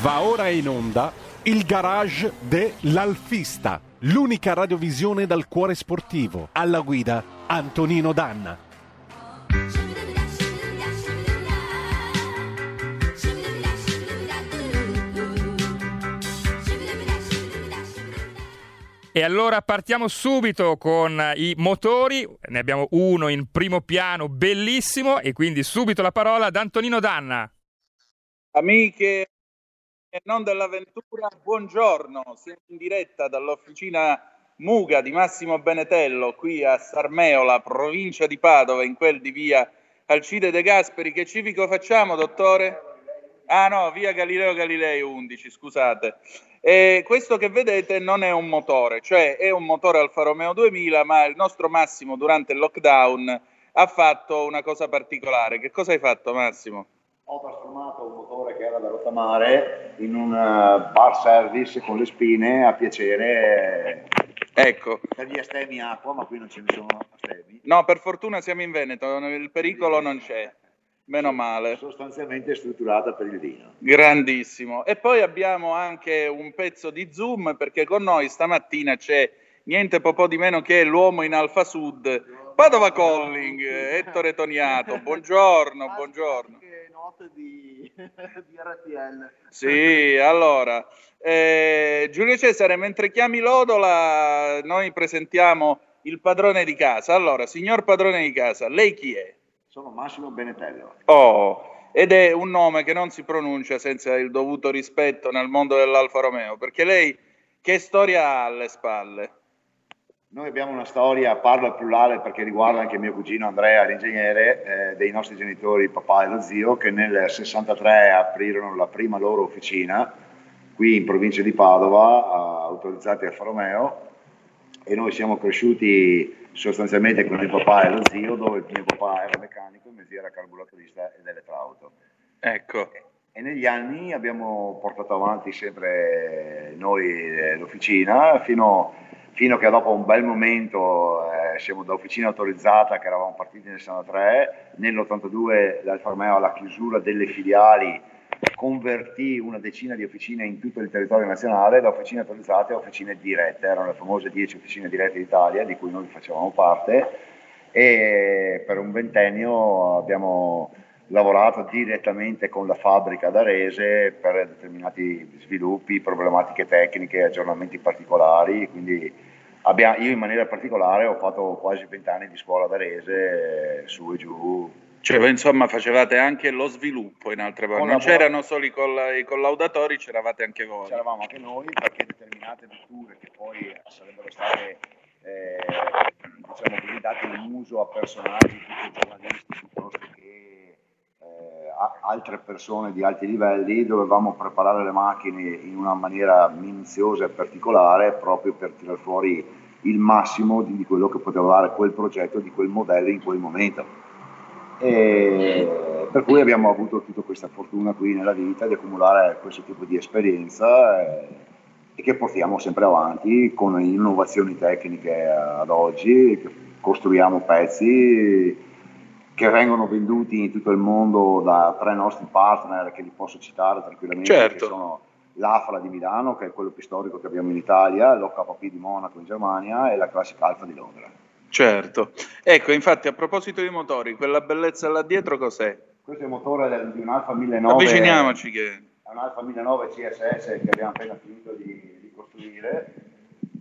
Va ora in onda il garage dell'Alfista, l'unica radiovisione dal cuore sportivo. Alla guida Antonino Danna. E allora partiamo subito con i motori, ne abbiamo uno in primo piano bellissimo e quindi subito la parola ad Antonino Danna. Amiche e non dell'avventura, buongiorno, siamo in diretta dall'officina Muga di Massimo Benetello qui a Sarmeola, provincia di Padova, in quel di via Alcide De Gasperi. Che civico facciamo, dottore? Ah no, via Galileo Galilei 11, scusate. E questo che vedete non è un motore, cioè è un motore Alfa Romeo 2000, ma il nostro Massimo durante il lockdown ha fatto una cosa particolare. Che cosa hai fatto Massimo? Ho trasformato un motore che era da rottamare in un uh, bar service con le spine a piacere. Ecco. Per gli astemi acqua, ma qui non ce ne sono astemi. No, per fortuna siamo in Veneto, il pericolo non c'è. Meno male. Sostanzialmente strutturata per il vino. Grandissimo. E poi abbiamo anche un pezzo di Zoom perché con noi stamattina c'è niente po' di meno che l'uomo in Alfa Sud, Padova Colling, Ettore Toniato. Buongiorno, buongiorno. Note di, di RTL. Sì, allora, eh, Giulio Cesare, mentre chiami Lodola, noi presentiamo il padrone di casa. Allora, signor padrone di casa, lei chi è? Sono Massimo Benetello. Oh, ed è un nome che non si pronuncia senza il dovuto rispetto nel mondo dell'Alfa Romeo, perché lei che storia ha alle spalle? Noi abbiamo una storia, parlo al plurale perché riguarda anche mio cugino Andrea, l'ingegnere, eh, dei nostri genitori, papà e lo zio, che nel 63 aprirono la prima loro officina qui in provincia di Padova, eh, autorizzati a Romeo, e noi siamo cresciuti sostanzialmente con il papà e lo zio, dove il mio papà era meccanico, il mio zio era carburatorista ed elettrauto. Ecco. E negli anni abbiamo portato avanti sempre noi eh, l'officina fino, fino a che dopo un bel momento eh, siamo da officina autorizzata che eravamo partiti nel 63, nell'82 l'Alfa Romeo alla chiusura delle filiali convertì una decina di officine in tutto il territorio nazionale da officine autorizzate a officine dirette, erano le famose 10 officine dirette d'Italia di cui noi facevamo parte. E per un ventennio abbiamo lavorato direttamente con la fabbrica d'Arese per determinati sviluppi, problematiche tecniche, aggiornamenti particolari, quindi abbiamo, io in maniera particolare ho fatto quasi vent'anni di scuola d'Arese su e giù cioè, insomma, facevate anche lo sviluppo, in altre parole. Non c'erano solo i, colla- i collaudatori, c'eravate anche voi. C'eravamo anche noi, perché determinate vetture che poi sarebbero state eh, diciamo così, date in uso a personaggi tipo giornalisti piuttosto che eh, altre persone di alti livelli, dovevamo preparare le macchine in una maniera minuziosa e particolare proprio per tirare fuori il massimo di, di quello che poteva dare quel progetto, di quel modello in quel momento. E per cui abbiamo avuto tutta questa fortuna qui nella vita di accumulare questo tipo di esperienza e, e che portiamo sempre avanti con innovazioni tecniche ad oggi, costruiamo pezzi che vengono venduti in tutto il mondo da tre nostri partner che li posso citare tranquillamente, certo. che sono l'AFRA di Milano, che è quello più storico che abbiamo in Italia, l'OKP di Monaco in Germania e la Classic Alfa di Londra. Certo, ecco infatti a proposito di motori, quella bellezza là dietro cos'è? Questo è il motore di un Alfa 1009. Avviciniamoci che... È un Alfa 1009 CSS che abbiamo appena finito di, di costruire,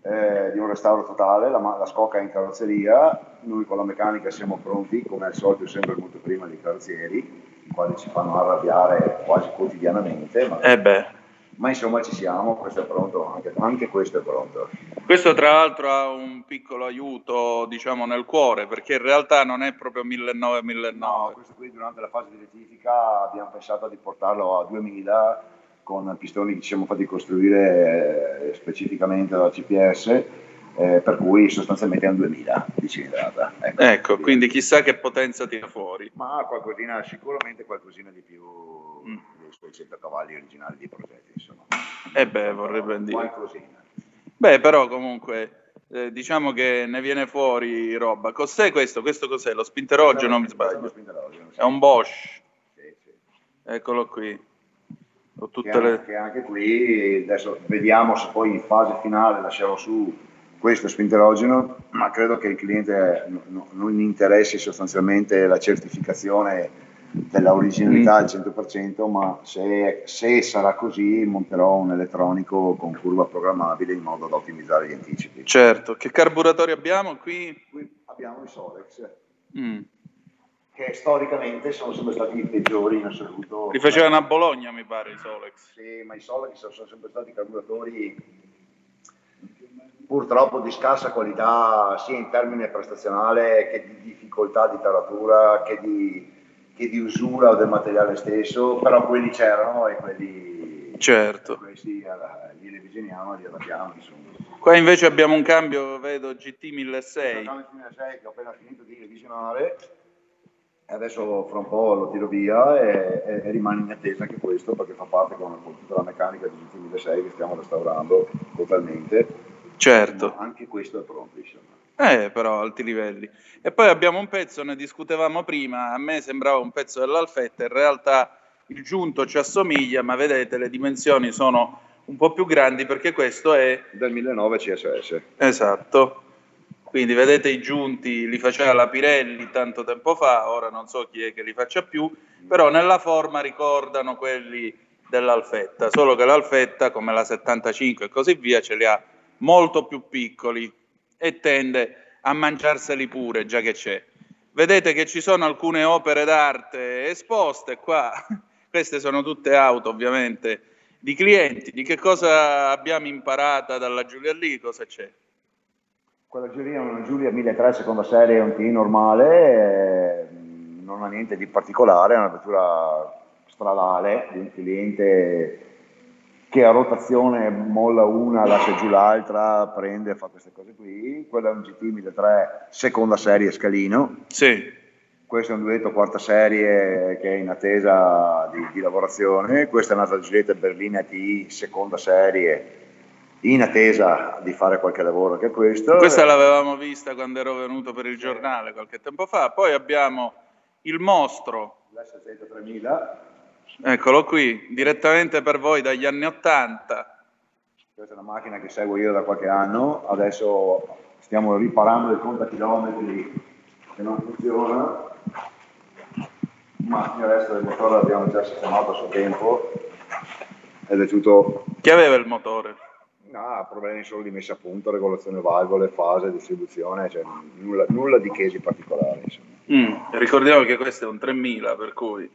eh, di un restauro totale, la, la, scocca è in carrozzeria, noi con la meccanica siamo pronti, come al solito sempre molto prima dei carrozzieri, i quali ci fanno arrabbiare quasi quotidianamente. Ma... Eh beh ma insomma ci siamo, questo è pronto, anche, anche, questo è pronto. Questo tra l'altro ha un piccolo aiuto diciamo nel cuore perché in realtà non è proprio 1900-1900. No, questo qui durante la fase di rettifica abbiamo pensato di portarlo a 2000 con pistoni che ci siamo fatti costruire eh, specificamente dalla CPS. Eh, per cui sostanzialmente è un 2000 di cilindrata. Ecco, ecco quindi chissà che potenza tira fuori. Ma qualcosina, sicuramente qualcosina di più mm. Dei suoi 100 cavalli originali di progetti, insomma. Eh beh, vorrebbe dire. Qualcosina. Beh, però comunque eh, diciamo che ne viene fuori roba. Cos'è questo? Questo cos'è? Lo spinterogio, non mi sbaglio? È un Bosch. Sì, sì. Eccolo qui. Ho tutte che, le... che anche qui adesso vediamo se poi in fase finale lasciamo su questo spinterogeno, ma credo che il cliente no- non interessi sostanzialmente la certificazione della originalità al 100%, ma se, se sarà così monterò un elettronico con curva programmabile in modo da ottimizzare gli anticipi. Certo, che carburatori abbiamo qui? Qui abbiamo i Solex, Mm. che storicamente sono sempre stati i peggiori in assoluto. Li facevano a Bologna, mi pare, i Solex. Sì, ma i Solex sono sempre stati carburatori purtroppo di scarsa qualità sia in termine prestazionale che di difficoltà di taratura che di, che di usura del materiale stesso, però quelli c'erano e quelli Certo. questi eh, li revisioniamo e li adattiamo. Qua invece abbiamo un cambio, vedo, GT 1600. Sono il 2006 che ho appena finito di revisionare e adesso fra un po' lo tiro via e, e- e rimane in attesa anche questo perché fa parte con, con tutta la meccanica di GT 1006 che stiamo restaurando totalmente. Certo. Ma anche questo è pronto insomma. Eh, però alti livelli. E poi abbiamo un pezzo, ne discutevamo prima, a me sembrava un pezzo dell'Alfetta, in realtà il giunto ci assomiglia, ma vedete le dimensioni sono un po' più grandi perché questo è Del 1009 CSS. esatto. Quindi vedete i giunti li faceva la Pirelli tanto tempo fa, ora non so chi è che li faccia più, però nella forma ricordano quelli dell'Alfetta, solo che l'Alfetta come la 75 e così via ce li ha molto più piccoli e tende a mangiarseli pure, già che c'è. Vedete che ci sono alcune opere d'arte esposte qua, queste sono tutte auto ovviamente di clienti, di che cosa abbiamo imparata dalla Giulia lì, cosa c'è? Quella Giulia è una Giulia 1003 seconda serie, un TI normale, non ha niente di particolare, è una vettura stradale di un cliente che a rotazione molla una, lascia giù l'altra, prende e fa queste cose qui. Quella è un GT 1003 seconda serie scalino, Sì, questo è un duetto quarta serie che è in attesa di, di lavorazione, questa è un'altra Giulietta Berlina TI seconda serie in attesa di fare qualche lavoro anche questo. questa l'avevamo vista quando ero venuto per il giornale qualche tempo fa, poi abbiamo il mostro, L'S100 3000, eccolo qui, direttamente per voi dagli anni 80. questa è una macchina che seguo io da qualche anno, adesso stiamo riparando il contachilometri che non funziona, ma il resto del motore l'abbiamo già sistemato a suo tempo ed è tutto Chi aveva il motore? Ah, problemi solo di messa a punto, regolazione valvole, fase, distribuzione, cioè nulla, nulla di che di particolare. Mm, Ricordiamo che questo è un 3000, per cui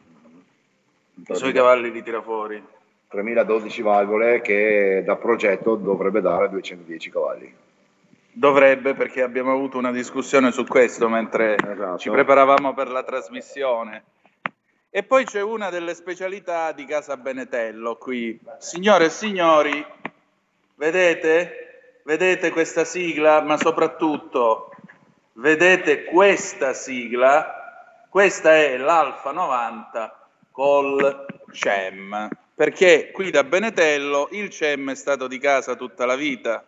i suoi cavalli li tira fuori. 3012 valvole che da progetto dovrebbe dare 210 cavalli. Dovrebbe, perché abbiamo avuto una discussione su questo mentre Esatto. ci preparavamo per la trasmissione. E poi c'è una delle specialità di Casa Benetello qui. Signore e signori, vedete? Vedete questa sigla, ma soprattutto vedete questa sigla? Questa è l'Alfa 90 col CEM, perché qui da Benetello il CEM è stato di casa tutta la vita.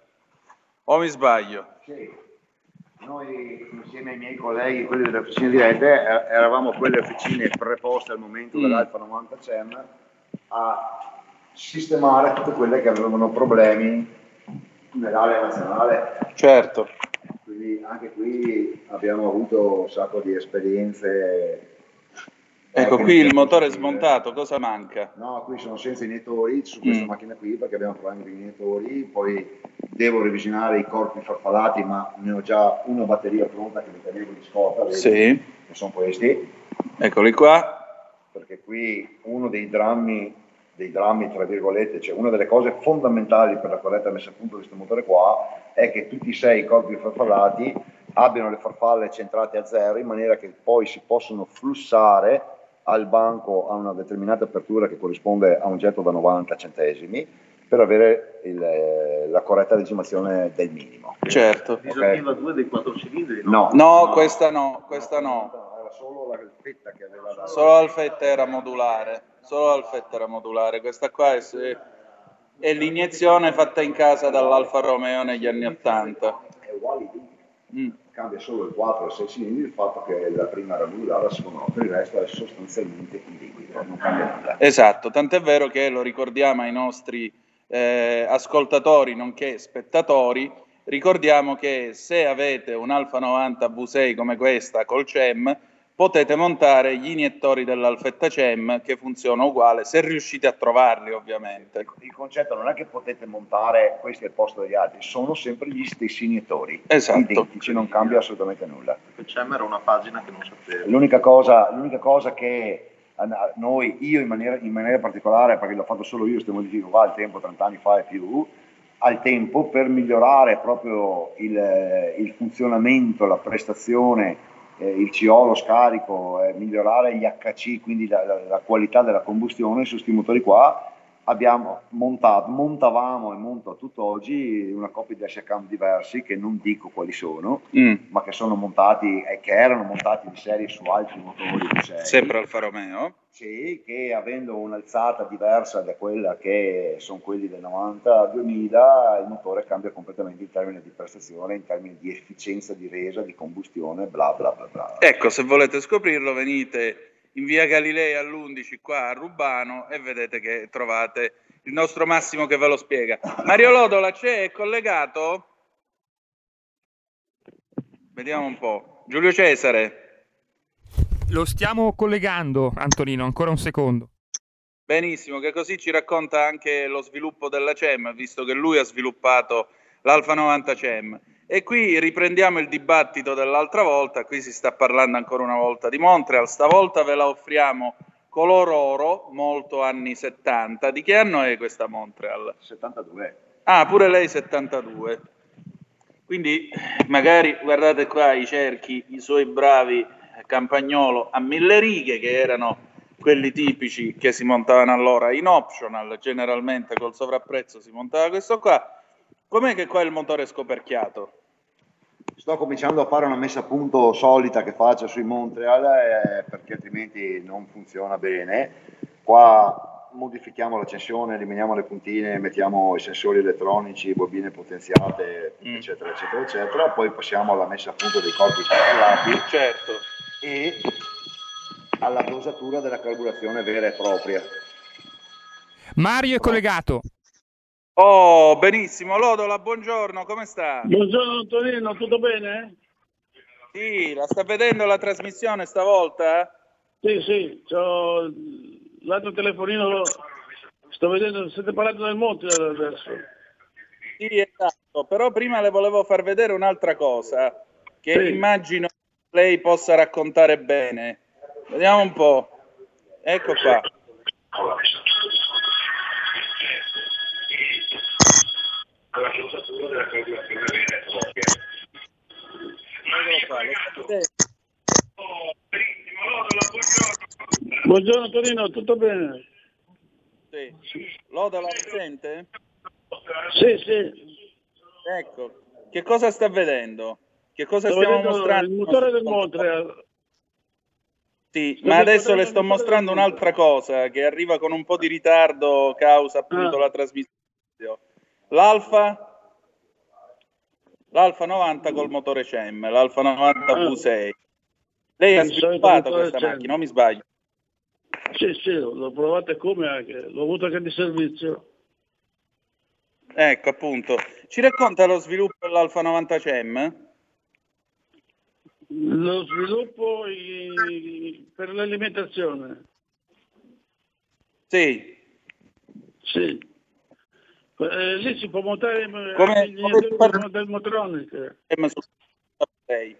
O mi sbaglio? Sì. Noi insieme ai miei colleghi, quelli delle officine dirette, er- eravamo quelle officine preposte al momento Mm. dell'Alfa 90 CEM a sistemare tutte quelle che avevano problemi nell'area nazionale. Certo. Quindi anche qui abbiamo avuto un sacco di esperienze. Ecco, qui il motore è smontato, cosa manca? No, qui sono senza iniettori su questa Mm. macchina qui perché abbiamo problemi di iniettori, poi devo revisionare i corpi farfallati, ma ne ho già una batteria pronta che mi tenevo di scorta? Sì, che sono questi, eccoli qua. perché qui uno dei drammi, dei drammi tra virgolette, cioè una delle cose fondamentali per la corretta messa a punto di questo motore qua è che tutti i sei corpi farfallati abbiano le farfalle centrate a zero in maniera che poi si possono flussare al banco a una determinata apertura che corrisponde a un getto da 90 centesimi per avere il, eh, la corretta decimazione del minimo. Certo. Disattiva due dei quattro cilindri, No, No, questa no, questa no. Era solo la fetta che aveva la... Solo l'alfetta era modulare. Solo l'alfetta era modulare. Questa qua è, è l'iniezione fatta in casa dall'Alfa Romeo negli anni 80. È uguale, Mm. Cambia solo il 4 e il 6 cilindri, il fatto che la prima era modulare, la seconda per il resto è sostanzialmente identico, non cambia nulla. Esatto, tant'è vero che lo ricordiamo ai nostri eh, ascoltatori nonché spettatori, ricordiamo che se avete un Alfa 90 V6 come questa col CEM, potete montare gli iniettori dell'Alfetta CEM che funzionano uguale, se riuscite a trovarli ovviamente. Il concetto non è che potete montare questi al posto degli altri, sono sempre gli stessi iniettori, Esatto. identici, non cambia assolutamente nulla. Il CEM era una pagina che non sapevo. L'unica cosa, l'unica cosa che noi, io in maniera, in maniera particolare, perché l'ho fatto solo io, queste modifiche qua al tempo, 30 anni fa e più, al tempo per migliorare proprio il, il funzionamento, la prestazione, eh, il CO, lo scarico, eh, migliorare gli HC, quindi la, la- la qualità della combustione su questi motori qua, abbiamo montato, montavamo e monto a tutt'oggi una coppia di dashcam diversi che non dico quali sono, Mm, ma che sono montati e che erano montati di serie su altri motori V6. sempre Alfa Romeo. Sì, che avendo un'alzata diversa da quella che sono quelli del 90-2000, il motore cambia completamente in termini di prestazione, in termini di efficienza di resa, di combustione, bla bla bla bla. Ecco, se volete scoprirlo venite in via Galilei all'11 qua a Rubano e vedete che trovate il nostro Massimo che ve lo spiega. Mario Lodola c'è, è collegato? Vediamo un po'. Giulio Cesare, Lo stiamo collegando, Antonino, ancora un secondo. benissimo, che così ci racconta anche lo sviluppo della CEM, visto che lui ha sviluppato l'Alfa 90 CEM. E qui riprendiamo il dibattito dell'altra volta, qui si sta parlando ancora una volta di Montreal, stavolta ve la offriamo color oro, molto anni 70. Di che anno è questa Montreal? 72. Ah, pure lei 72. Quindi magari guardate qua i cerchi, i suoi bravi Campagnolo a mille righe che erano quelli tipici che si montavano allora in optional, generalmente col sovrapprezzo si montava questo qua. Com'è che qua il motore è scoperchiato? Sto cominciando a fare una messa a punto solita che faccio sui Montreal eh, perché altrimenti non funziona bene. Qua modifichiamo l'accensione, eliminiamo le puntine, mettiamo i sensori elettronici, bobine potenziate, Mm. eccetera, eccetera, eccetera. Poi passiamo alla messa a punto dei corpi controllati Certo. e alla dosatura della carburazione vera e propria. Mario è collegato. Oh, benissimo. Lodola, buongiorno, come sta? Buongiorno Antonino, tutto bene? Sì, la sta vedendo la trasmissione stavolta? Sì, sì, c'ho l'altro telefonino, lo sto vedendo, state parlando del monte adesso. Sì, esatto, però prima le volevo far vedere un'altra cosa che Sì. immagino lei possa raccontare bene. Vediamo un po'. Ecco qua. Eccolo qua, lo sta vedendo? Buongiorno Antonino, tutto bene? Sì. Loda la sente? Sì, sì, Ecco, che cosa sta vedendo? Che cosa sto stiamo mostrando? il motore del Montreal. Sì, Sto ma adesso le sto mostrando un'altra cosa che arriva con un po' di ritardo causa appunto Ah. la trasmissione. L'Alfa l'Alfa 90 col motore CEM, l'Alfa 90 Ah. V6. Lei ha solito sviluppato questa CEM. macchina, non mi sbaglio? Sì, sì, l'ho provata come anche, l'ho avuto anche di servizio. Ecco, appunto. Ci racconta lo sviluppo dell'Alfa 90 CEM? Lo sviluppo i- per l'alimentazione, Sì. sì. Eh, lì si può montare eh, Come- gli come iniettori par- V6.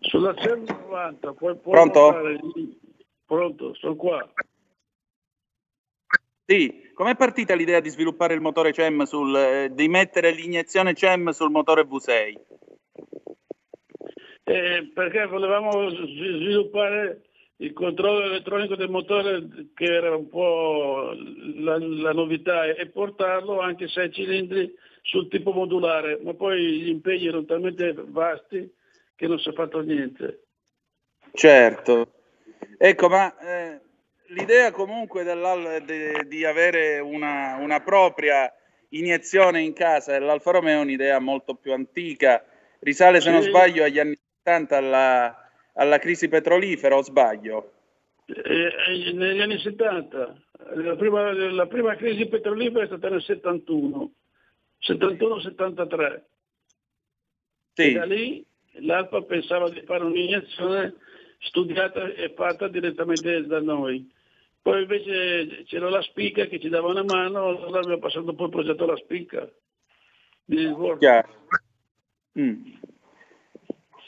Sulla 190 puoi, puoi Pronto? montare. Pronto, sono qua. Sì, com'è partita l'idea di sviluppare il motore CEM sul, eh, di mettere l'iniezione CEM sul motore V6? Eh, perché volevamo sviluppare il controllo elettronico del motore che era un po' la, la novità e portarlo anche 6 cilindri sul tipo modulare, ma poi gli impegni erano talmente vasti che non si è fatto niente. Certo. Ecco, ma eh, l'idea comunque de- di avere una, una propria iniezione in casa dell'Alfa Romeo è un'idea molto più antica, risale se non sbaglio agli anni 70 alla, alla crisi petrolifera o sbaglio? Eh, eh negli anni 70, la prima, la prima, crisi petrolifera è stata nel 71, 71-73. Sì. E da lì l'ALPA pensava di fare un'iniezione studiata e fatta direttamente da noi. Poi invece c'era la spicca che ci dava una mano, allora abbiamo passato poi il progetto alla spicca. Mm.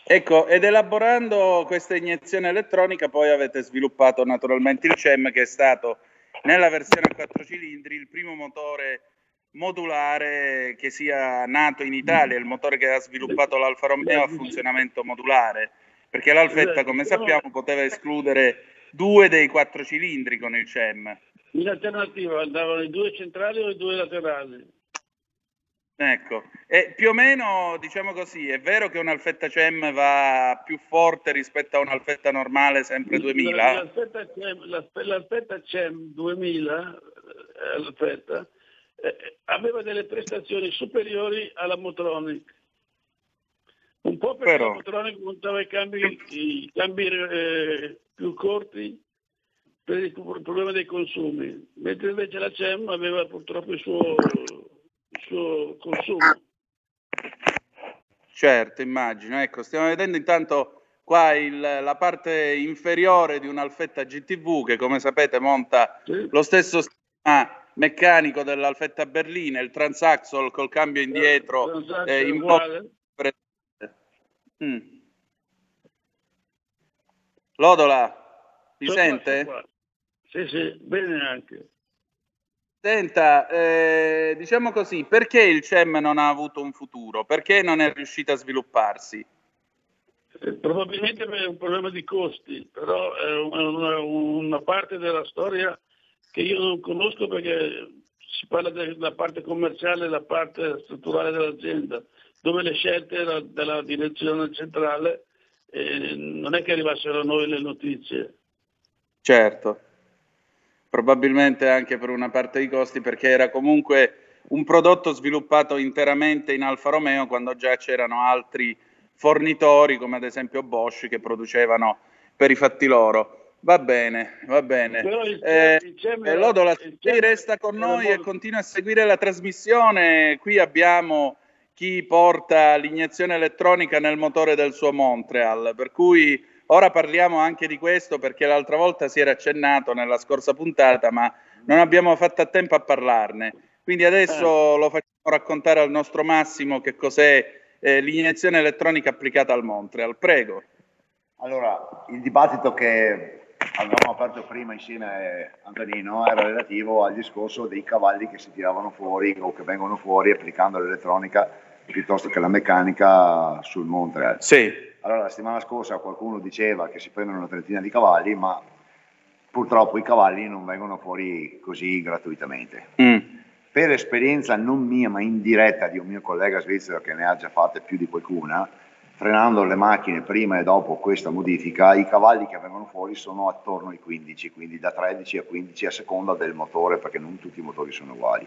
Ecco, ed elaborando questa iniezione elettronica poi avete sviluppato naturalmente il CEM che è stato nella versione a quattro cilindri il primo motore modulare che sia nato in Italia, il motore che ha sviluppato l'Alfa Romeo a funzionamento modulare, perché l'Alfetta come sappiamo poteva escludere due dei quattro cilindri con il CEM. In alternativa andavano i due centrali o i due laterali? Ecco, e più o meno diciamo così, è vero che un'alfetta CEM va più forte rispetto a un'alfetta normale sempre 2000? L'alfetta CEM, l'alfetta CEM 2000 l'alfetta, eh, aveva delle prestazioni superiori alla Motronic. Un po' perché Però... la Motronic montava i cambi, i cambi eh, più corti per il problema dei consumi, mentre invece la CEM aveva purtroppo il suo, suo consumo. Certo, immagino. Ecco, stiamo vedendo intanto qua il, la parte inferiore di un'Alfetta GTV che come sapete monta sì. lo stesso sistema meccanico dell'Alfetta Berlina, il Transaxle col cambio indietro eh, in po- mm. Lodola, mi Sono sente? Sì, sì, bene anche. Senta, eh, diciamo così, perché il CEM non ha avuto un futuro? Perché non è riuscito a svilupparsi? Eh, probabilmente per un problema di costi, però è una, una parte della storia che io non conosco perché si parla della parte commerciale e la parte strutturale dell'azienda, dove le scelte erano della direzione centrale e non è che arrivassero a noi le notizie. Certo, probabilmente anche per una parte dei costi perché era comunque un prodotto sviluppato interamente in Alfa Romeo quando già c'erano altri fornitori come ad esempio Bosch che producevano per i fatti loro. Va bene, va bene. Il, eh, il eh, Lodola, lei resta con noi e continua a seguire la trasmissione. Qui abbiamo chi porta l'iniezione elettronica nel motore del suo Montreal, per cui ora parliamo anche di questo perché l'altra volta si era accennato nella scorsa puntata, ma non abbiamo fatto a tempo a parlarne. Quindi adesso eh. lo facciamo raccontare al nostro Massimo che cos'è eh, l'iniezione elettronica applicata al Montreal. Prego. Allora, il dibattito che avevamo aperto prima insieme a Antonino era relativo al discorso dei cavalli che si tiravano fuori o che vengono fuori applicando l'elettronica piuttosto che la meccanica sul Montreal. Sì. Allora la settimana scorsa qualcuno diceva che si prendono una trentina di cavalli, ma purtroppo i cavalli non vengono fuori così gratuitamente. Mm. Per esperienza non mia ma indiretta di un mio collega svizzero che ne ha già fatte più di qualcuna, frenando le macchine prima e dopo questa modifica, i cavalli che vengono fuori sono attorno ai 15, quindi da 13 a 15 a seconda del motore, perché non tutti i motori sono uguali,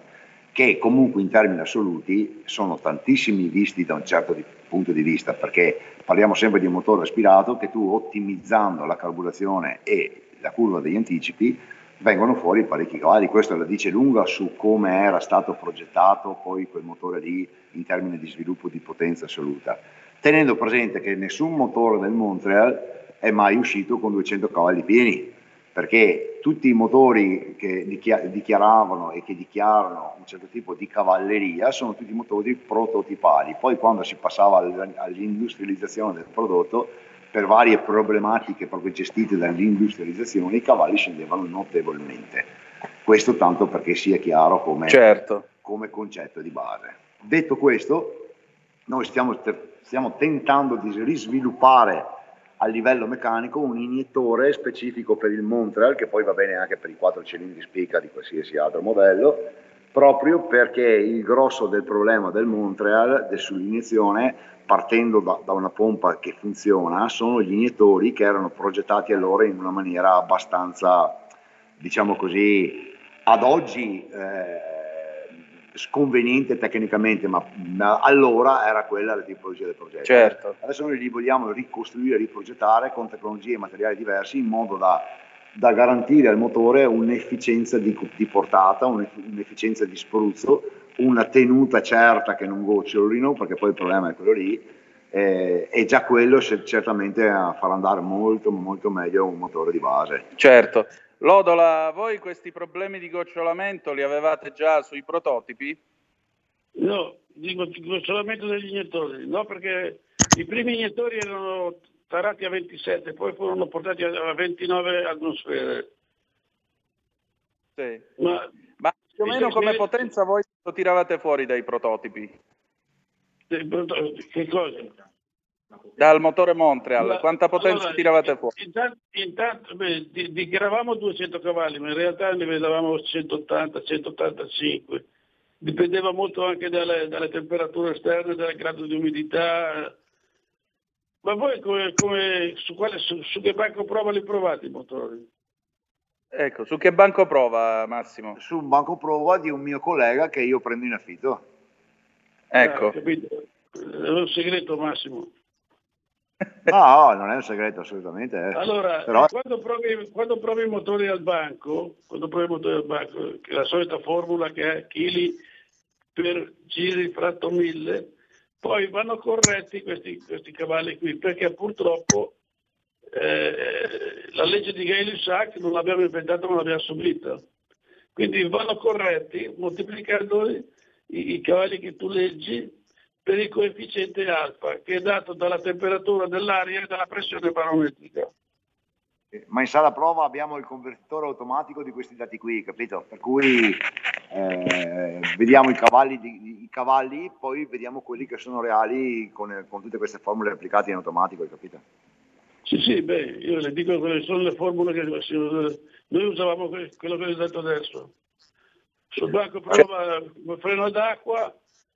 che comunque in termini assoluti sono tantissimi visti da un certo punto di vista, perché parliamo sempre di un motore aspirato che tu ottimizzando la carburazione e la curva degli anticipi vengono fuori parecchi cavalli, questo la dice lunga su come era stato progettato poi quel motore lì in termini di sviluppo di potenza assoluta. Tenendo presente che nessun motore del Montreal è mai uscito con 200 cavalli pieni, perché tutti i motori che dichiaravano e che dichiarano un certo tipo di cavalleria sono tutti motori prototipali. Poi quando si passava all'industrializzazione del prodotto, per varie problematiche proprio gestite dall'industrializzazione, i cavalli scendevano notevolmente. Questo tanto perché sia chiaro come, certo. come concetto di base. Detto questo, noi stiamo stiamo tentando di risviluppare a livello meccanico un iniettore specifico per il Montreal, che poi va bene anche per i quattro cilindri spica di qualsiasi altro modello, proprio perché il grosso del problema del Montreal, del, sull'iniezione, partendo da, da, una pompa che funziona, sono gli iniettori che erano progettati allora in una maniera abbastanza, diciamo così, ad oggi eh, sconveniente tecnicamente, ma, ma, allora era quella la tipologia del progetto. Certo. Adesso noi li vogliamo ricostruire, riprogettare con tecnologie e materiali diversi in modo da, da garantire al motore un'efficienza di, di portata, un'efficienza di spruzzo, una tenuta certa che non gocciolino, perché poi il problema è quello lì, eh, e già quello certamente farà andare molto molto meglio un motore di base. Certo. Lodola, voi questi problemi di gocciolamento li avevate già sui prototipi? No, dico gocciolamento degli iniettori, no perché i primi iniettori erano tarati a 27, poi furono portati a 29 atmosfere. Sì. Ma, Ma più o meno come potenza voi lo tiravate fuori dai prototipi? Che cosa? Dal motore Montreal, quanta potenza allora, tiravate fuori? Intanto, intanto beh, dichiaravamo 200 cavalli, ma in realtà ne vedevamo 180, 185. Dipendeva molto anche dalle, dalle temperature esterne, dal grado di umidità. Ma voi come, come, su, quale, su, su che banco prova li provate i motori? Ecco, su che banco prova Massimo? Su un banco prova di un mio collega che io prendo in affitto. Ecco. Ah, è un segreto Massimo. No, non è un segreto assolutamente. Eh. Allora, Però... quando, provi, quando, provi, i motori al banco, quando provi i motori al banco, la solita formula che è chili per giri fratto mille, poi vanno corretti questi, questi cavalli qui, perché purtroppo eh, la legge di Gay-Lussac non l'abbiamo inventata, non l'abbiamo subita. Quindi vanno corretti moltiplicando i, i cavalli che tu leggi per il coefficiente alfa che è dato dalla temperatura dell'aria e dalla pressione barometrica. Eh, ma in sala prova abbiamo il convertitore automatico di questi dati qui, capito? Per cui eh, vediamo i cavalli, di, i cavalli, poi vediamo quelli che sono reali con, con, tutte queste formule applicate in automatico, capito? Sì, sì, beh, io le dico quelle sono le formule che noi usavamo quello che ho detto adesso. Sul banco prova freno d'acqua,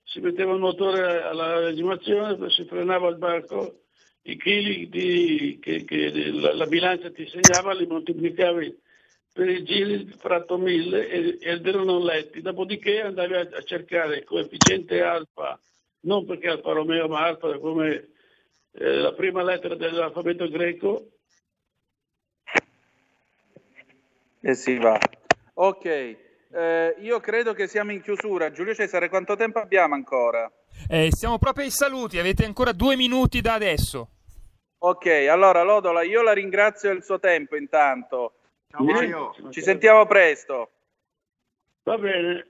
si metteva il motore alla regimazione, si frenava il barco, i chili di, che, che la, la, bilancia ti segnava li moltiplicavi per i giri fratto mille ed erano letti, dopodiché andavi a, a cercare il coefficiente alfa, non perché Alfa Romeo ma alfa come eh, la prima lettera dell'alfabeto greco. E si va. Ok. Eh, io credo che siamo in chiusura. Giulio Cesare, quanto tempo abbiamo ancora? Eh, siamo proprio ai saluti, avete ancora due minuti da adesso. Ok, allora Lodola, io la ringrazio del suo tempo intanto. Ciao Mario. Ci, ci sentiamo presto. Va bene.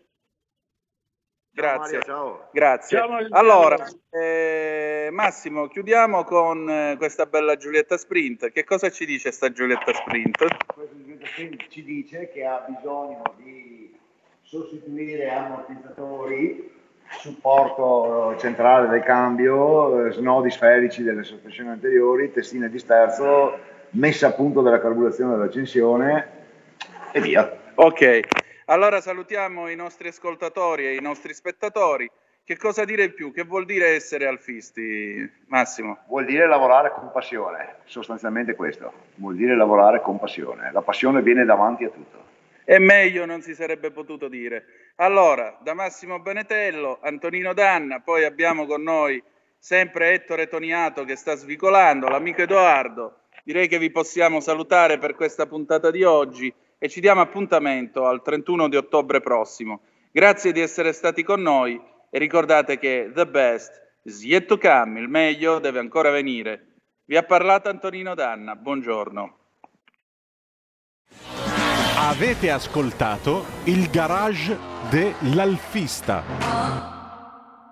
Grazie. Ciao, Mario, ciao. Grazie. Ciao, allora, eh, Massimo, chiudiamo con eh, questa bella Giulietta Sprint. Che cosa ci dice sta Giulietta Sprint? Questa Giulietta Sprint ci dice che ha bisogno di sostituire ammortizzatori, supporto centrale del cambio, eh, snodi sferici delle sospensioni anteriori, testine di sterzo, messa a punto della carburazione dell'accensione e via. Ok, allora salutiamo i nostri ascoltatori e i nostri spettatori. Che cosa dire in più? Che vuol dire essere alfisti, Massimo? Vuol dire lavorare con passione, sostanzialmente questo. Vuol dire lavorare con passione. La passione viene davanti a tutto. E meglio non si sarebbe potuto dire. Allora, da Massimo Benetello, Antonino Danna, poi abbiamo con noi sempre Ettore Toniato che sta svicolando, l'amico Edoardo. Direi che vi possiamo salutare per questa puntata di oggi e ci diamo appuntamento al 31 di ottobre prossimo. Grazie di essere stati con noi e ricordate che the best is yet to come, il meglio deve ancora venire. Vi ha parlato Antonino Danna, buongiorno. Avete ascoltato il garage dell'alfista.